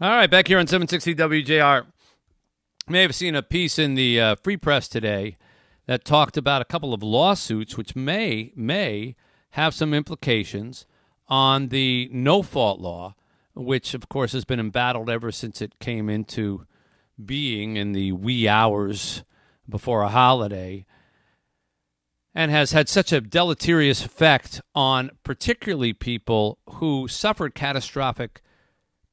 All right, back here on 760 WJR. You may have seen a piece in the uh, Free Press today that talked about a couple of lawsuits which may may have some implications on the no fault law, which of course has been embattled ever since it came into being in the wee hours before a holiday and has had such a deleterious effect on particularly people who suffered catastrophic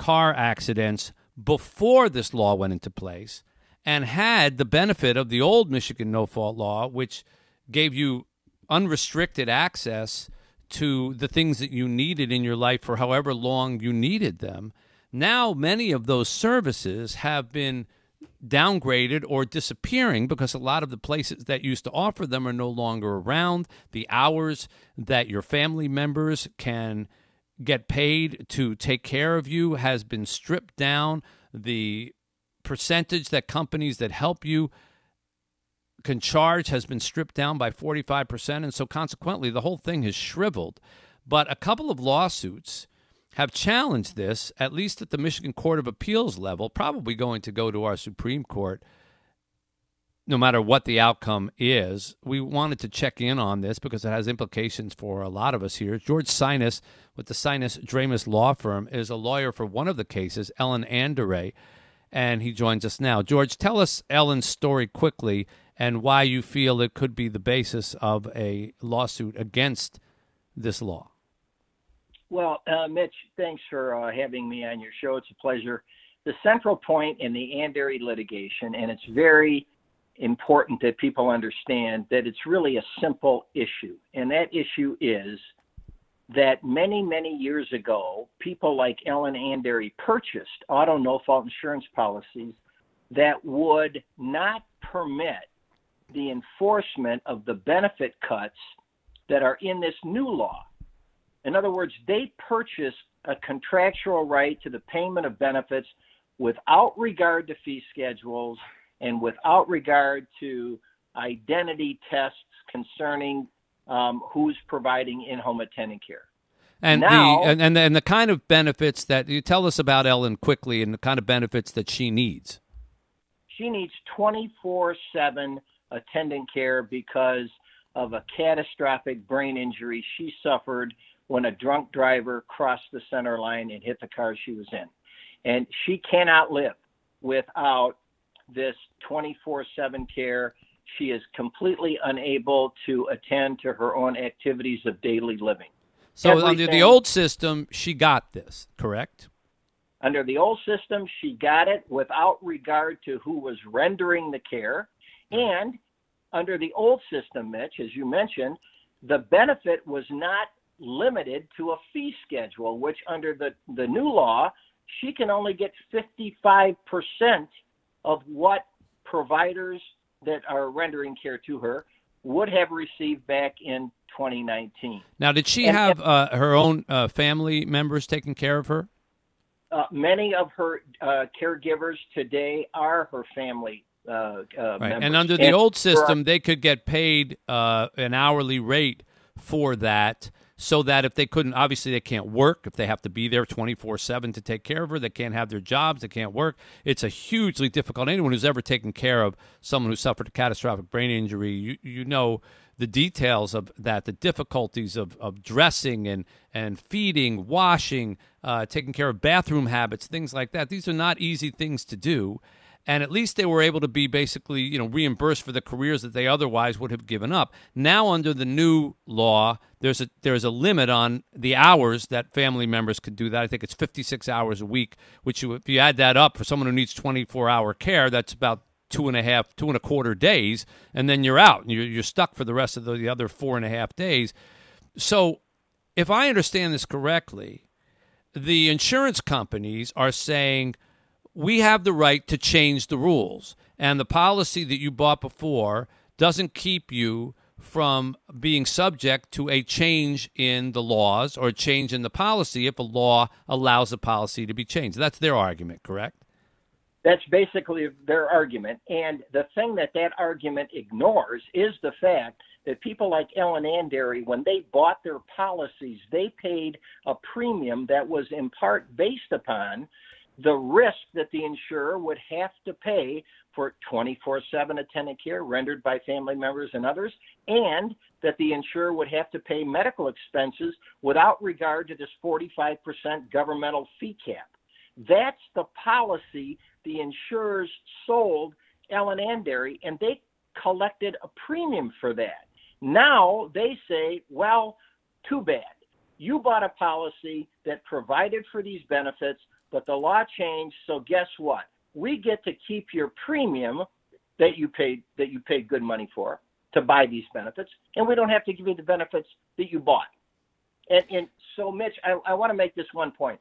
car accidents before this law went into place and had the benefit of the old Michigan no fault law, which gave you unrestricted access to the things that you needed in your life for however long you needed them. Now, many of those services have been downgraded or disappearing because a lot of the places that used to offer them are no longer around. The hours that your family members can get paid to take care of you has been stripped down. The percentage that companies that help you can charge has been stripped down by 45%. And so, consequently, the whole thing has shriveled. But a couple of lawsuits have challenged this, at least at the Michigan Court of Appeals level, probably going to go to our Supreme Court no matter what the outcome is. We wanted to check in on this because it has implications for a lot of us here. George Sinas with the Sinas Dramis Law Firm is a lawyer for one of the cases, Ellen Andary, and he joins us now. George, tell us Ellen's story quickly and why you feel it could be the basis of a lawsuit against this law. Well, uh, Mitch, thanks for uh, having me on your show. It's a pleasure. The central point in the Andary litigation, and it's very important that people understand that it's really a simple issue. And that issue is that many, many years ago, people like Ellen Andary purchased auto no fault insurance policies that would not permit the enforcement of the benefit cuts that are in this new law. In other words, they purchased a contractual right to the payment of benefits without regard to fee schedules and without regard to identity tests concerning um, who's providing in-home attendant care. And now, the and, and and the kind of benefits that you tell us about Ellen quickly, and the kind of benefits that she needs. She needs twenty-four-seven attendant care because of a catastrophic brain injury she suffered when a drunk driver crossed the center line and hit the car she was in. And she cannot live without this 24 7 care. She is completely unable to attend to her own activities of daily living. So, Everything, under the old system, she got this, correct? Under the old system, she got it without regard to who was rendering the care. And under the old system, Mitch, as you mentioned, the benefit was not limited to a fee schedule, which under the, the new law, she can only get 55% of what providers that are rendering care to her would have received back in 2019. Now, did she and, have uh, her own uh, family members taking care of her? Uh, many of her uh, caregivers today are her family uh, uh, right. And under the and old system, they could get paid an hourly rate for that so that if they couldn't, obviously they can't work, if they have to be there 24 7 to take care of her, they can't have their jobs, they can't work. It's a hugely difficult. Anyone who's ever taken care of someone who suffered a catastrophic brain injury, you, you know the details of that, the difficulties of, of dressing and, and feeding, washing, uh, taking care of bathroom habits, things like that. These are not easy things to do and at least they were able to be basically you know reimbursed for the careers that they otherwise would have given up. Now under the new law, there's a there's a limit on the hours that family members could do that. I think it's 56 hours a week, which you, if you add that up for someone who needs 24 hour care, that's about two and a half, two and a quarter days, and then you're out. You're, you're stuck for the rest of the, the other four and a half days. So, if I understand this correctly, the insurance companies are saying we have the right to change the rules. And the policy that you bought before doesn't keep you from being subject to a change in the laws or a change in the policy if a law allows a policy to be changed. That's their argument, correct? That's basically their argument. And the thing that that argument ignores is the fact that people like Ellen Andary, when they bought their policies, they paid a premium that was in part based upon the risk that the insurer would have to pay for 24 7 attendant care rendered by family members and others, and that the insurer would have to pay medical expenses without regard to this 45% governmental fee cap. That's the policy the insurers sold Ellen Andary, and they collected a premium for that. Now they say, well, too bad. You bought a policy that provided for these benefits, but the law changed, so guess what? We get to keep your premium that you paid that you paid good money for to buy these benefits, and we don't have to give you the benefits that you bought. And, and so, Mitch, I, I want to make this one point.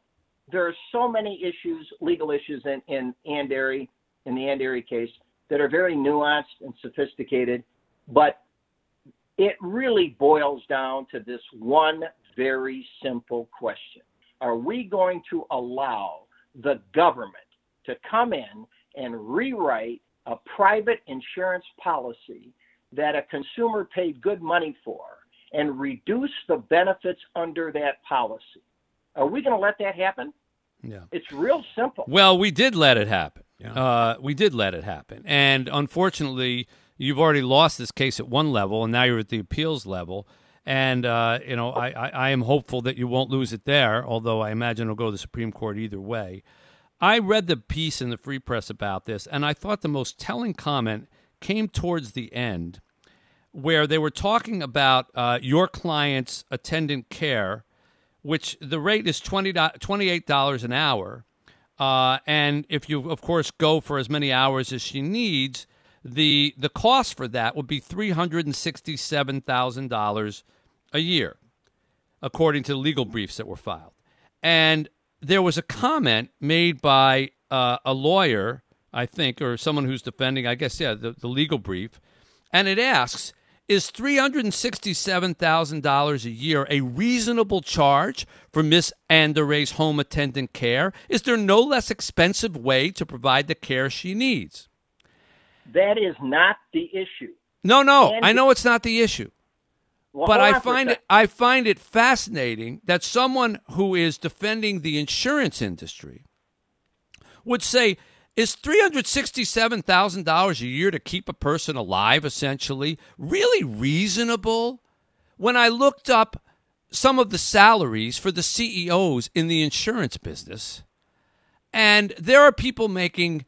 There are so many issues, legal issues in, in Andary, in the Andary case, that are very nuanced and sophisticated, but it really boils down to this one very simple question. Are we going to allow the government to come in and rewrite a private insurance policy that a consumer paid good money for and reduce the benefits under that policy? Are we going to let that happen? Yeah. It's real simple. Well, we did let it happen. Yeah. Uh, we did let it happen. And unfortunately, you've already lost this case at one level, and now you're at the appeals level. And, uh, you know, I, I, I, am hopeful that you won't lose it there, although I imagine it'll go to the Supreme Court either way. I read the piece in the Free Press about this, and I thought the most telling comment came towards the end, where they were talking about uh, your client's attendant care, which the rate is $20, $28 an hour. Uh, and if you, of course, go for as many hours as she needs, the the cost for that would be three hundred and sixty seven thousand dollars a year, according to legal briefs that were filed. And there was a comment made by uh, a lawyer, I think, or someone who's defending, I guess, yeah, the, the legal brief, and it asks. Is $367,000 a year a reasonable charge for Miss Andary's home attendant care? Is there no less expensive way to provide the care she needs? That is not the issue. No, no, and I know it's not the issue. Well, but I find it I find it fascinating that someone who is defending the insurance industry would say is $367,000 a year to keep a person alive essentially really reasonable? When I looked up some of the salaries for the CEOs in the insurance business, and there are people making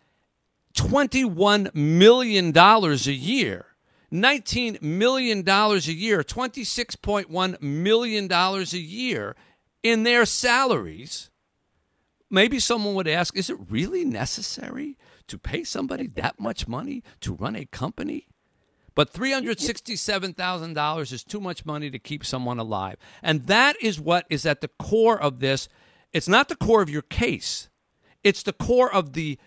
$21 million a year. $19 million a year, $26.1 million a year in their salaries. Maybe someone would ask, is it really necessary to pay somebody that much money to run a company? But $367,000 is too much money to keep someone alive. And that is what is at the core of this. It's not the core of your case, it's the core of the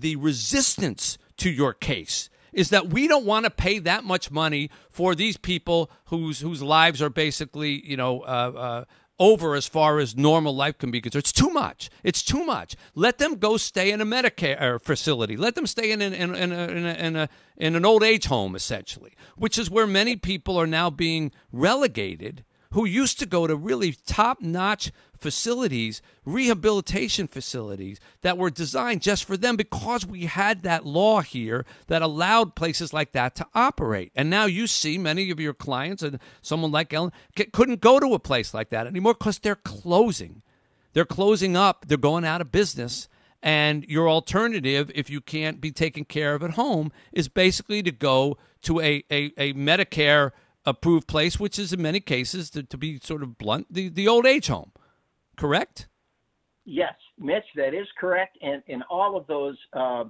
the resistance to your case is that we don't want to pay that much money for these people whose whose lives are basically you know uh, uh, over as far as normal life can be concerned. It's too much. It's too much. Let them go stay in a Medicare facility. Let them stay in an, in, in, a, in, a, in, a, in an old age home, essentially, which is where many people are now being relegated who used to go to really top notch facilities, rehabilitation facilities that were designed just for them because we had that law here that allowed places like that to operate. And now you see many of your clients and someone like Ellen couldn't go to a place like that anymore because they're closing. They're closing up, they're going out of business. And your alternative, if you can't be taken care of at home, is basically to go to a, a, a Medicare approved place, which is in many cases, to, to be sort of blunt, the, the old age home correct? Yes, Mitch, that is correct. And, and all of those uh,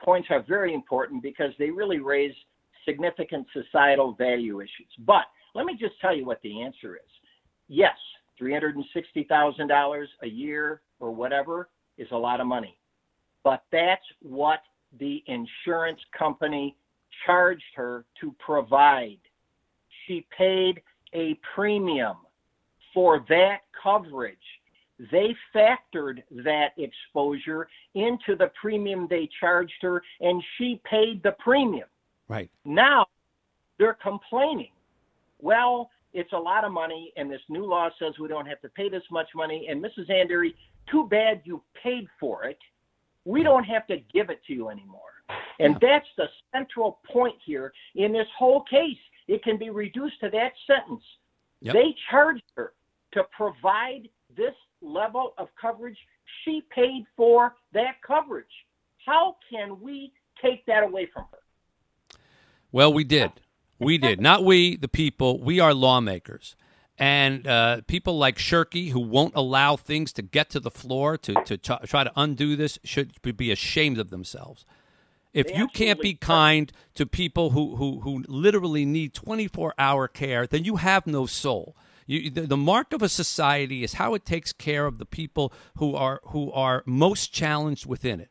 points are very important because they really raise significant societal value issues. But let me just tell you what the answer is. Yes, $360,000 a year or whatever is a lot of money. But that's what the insurance company charged her to provide. She paid a premium for that coverage. They factored that exposure into the premium they charged her, and she paid the premium. Right. Now they're complaining. Well, it's a lot of money, and this new law says we don't have to pay this much money. And Mrs. Andary too bad you paid for it. We don't have to give it to you anymore. And yeah. that's the central point here in this whole case. It can be reduced to that sentence. Yep. They charged her to provide this level of coverage. She paid for that coverage. How can we take that away from her? Well, we did. We did. Not we, the people. We are lawmakers. And uh, people like Shirkey, who won't allow things to get to the floor to, to try to undo this, should be ashamed of themselves. If you can't be kind to people who, who, who literally need 24 hour care, then you have no soul. You, the, the, mark of a society is how it takes care of the people who are who are most challenged within it.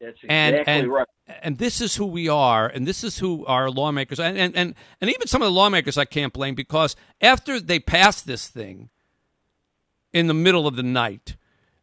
That's exactly and, and, right. And this is who we are, and this is who our lawmakers and, and, and, and even some of the lawmakers I can't blame because after they passed this thing in the middle of the night,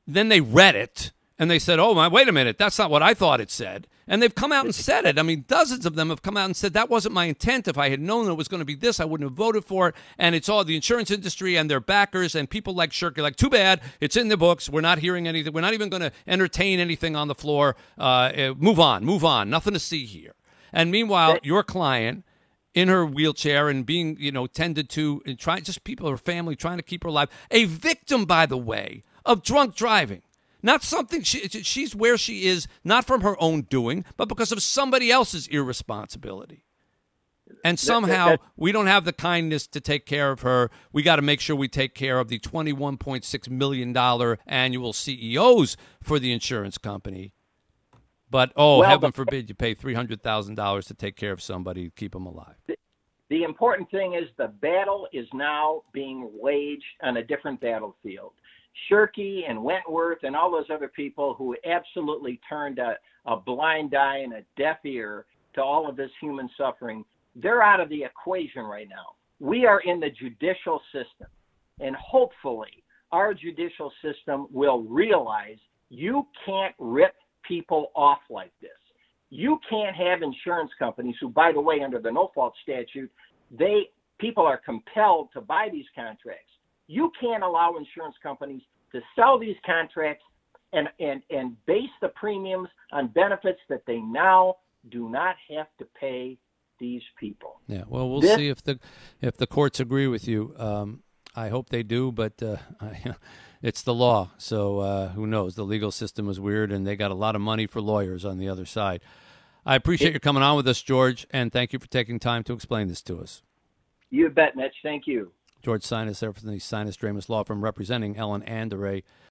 then they read it and they said, "Oh my, wait a minute, that's not what I thought it said." And they've come out and said it. I mean, dozens of them have come out and said that wasn't my intent. If I had known it was going to be this, I wouldn't have voted for it. And it's all the insurance industry and their backers and people like Shirkey. Like, too bad, it's in the books. We're not hearing anything. We're not even going to entertain anything on the floor. Uh, eh, move on, move on. Nothing to see here. And meanwhile, your client in her wheelchair and being, you know, tended to and trying just people, her family trying to keep her alive. A victim, by the way, of drunk driving. Not something she, she's where she is, not from her own doing, but because of somebody else's irresponsibility. And somehow we don't have the kindness to take care of her. We got to make sure we take care of the $21.6 million annual CEOs for the insurance company. But oh, well, heaven forbid you pay $300,000 to take care of somebody, keep them alive. The, the important thing is the battle is now being waged on a different battlefield. Shirkey and Wentworth and all those other people who absolutely turned a, a blind eye and a deaf ear to all of this human suffering, they're out of the equation right now. We are in the judicial system, and hopefully, our judicial system will realize you can't rip people off like this. You can't have insurance companies who, by the way, under the no fault statute, they people are compelled to buy these contracts. You can't allow insurance companies to sell these contracts and, and, and base the premiums on benefits that they now do not have to pay these people. Yeah, well, we'll this, see if the if the courts agree with you. Um, I hope they do, but uh, it's the law, so uh, who knows? The legal system is weird, and they got a lot of money for lawyers on the other side. I appreciate it, you coming on with us, George, and thank you for taking time to explain this to us. You bet, Mitch. Thank you. George Sinas there from the Sinas Dramis Law Firm representing Ellen Andary